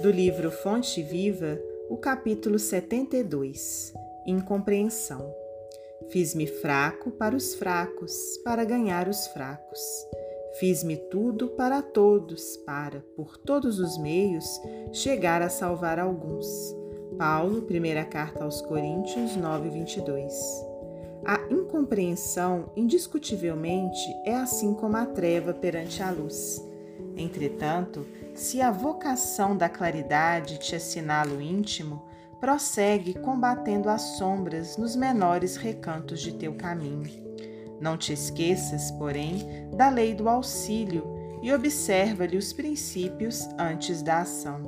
do livro Fonte Viva, o capítulo 72 Incompreensão. Fiz-me fraco para os fracos, para ganhar os fracos. Fiz-me tudo para todos, para, por todos os meios, chegar a salvar alguns. Paulo, primeira carta aos Coríntios 9, 22. A incompreensão, indiscutivelmente, é assim como a treva perante a luz. Entretanto, se a vocação da claridade te assinala o íntimo, prossegue combatendo as sombras nos menores recantos de teu caminho. Não te esqueças, porém, da lei do auxílio e observa-lhe os princípios antes da ação.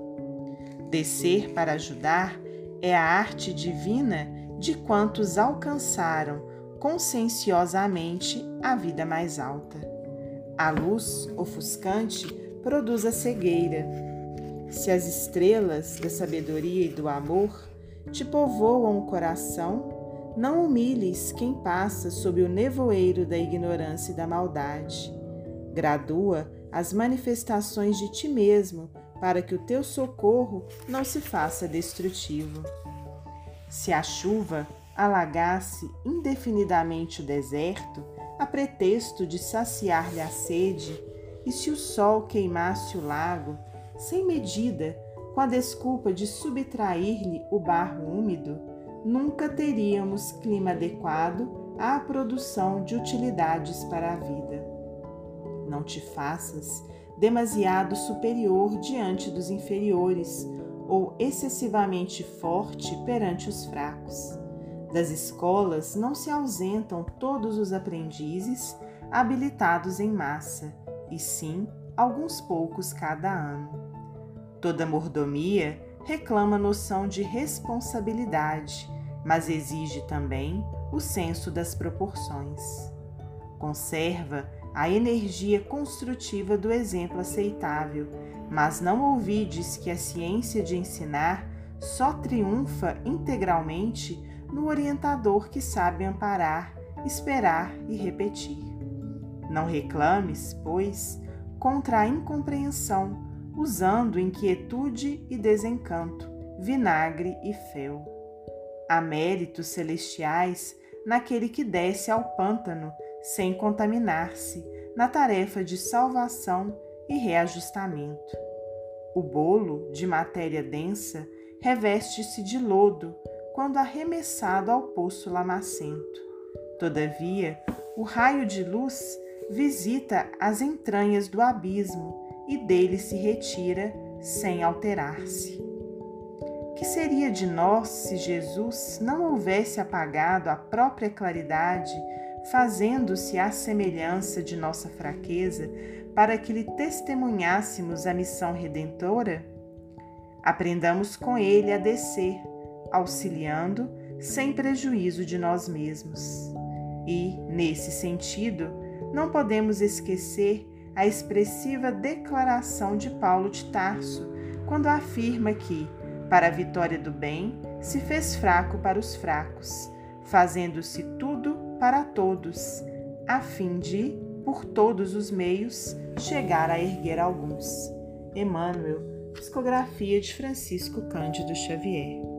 Descer para ajudar é a arte divina de quantos alcançaram conscienciosamente a vida mais alta. A luz ofuscante produz a cegueira. Se as estrelas da sabedoria e do amor te povoam o coração, não humilhes quem passa sob o nevoeiro da ignorância e da maldade. Gradua as manifestações de ti mesmo para que o teu socorro não se faça destrutivo. Se a chuva alagasse indefinidamente o deserto, a pretexto de saciar-lhe a sede, e se o sol queimasse o lago, sem medida, com a desculpa de subtrair-lhe o barro úmido, nunca teríamos clima adequado à produção de utilidades para a vida. Não te faças demasiado superior diante dos inferiores ou excessivamente forte perante os fracos. Das escolas não se ausentam todos os aprendizes habilitados em massa, e sim alguns poucos cada ano. Toda mordomia reclama noção de responsabilidade, mas exige também o senso das proporções. Conserva a energia construtiva do exemplo aceitável, mas não ouvides que a ciência de ensinar só triunfa integralmente no orientador que sabe amparar, esperar e repetir. Não reclames, pois, contra a incompreensão, usando inquietude e desencanto, vinagre e fel. Há méritos celestiais naquele que desce ao pântano sem contaminar-se na tarefa de salvação e reajustamento. O bolo, de matéria densa, reveste-se de lodo quando arremessado ao poço lamacento. Todavia, o raio de luz visita as entranhas do abismo e dele se retira sem alterar-se. Que seria de nós se Jesus não houvesse apagado a própria claridade fazendo-se à semelhança de nossa fraqueza, para que lhe testemunhássemos a missão redentora? Aprendamos com ele a descer, auxiliando, sem prejuízo de nós mesmos. E, nesse sentido, não podemos esquecer a expressiva declaração de Paulo de Tarso, quando afirma que, para a vitória do bem, se fez fraco para os fracos, fazendo-se tudo para todos, a fim de, por todos os meios, chegar a erguer alguns. Emmanuel, Psicografia de Francisco Cândido Xavier.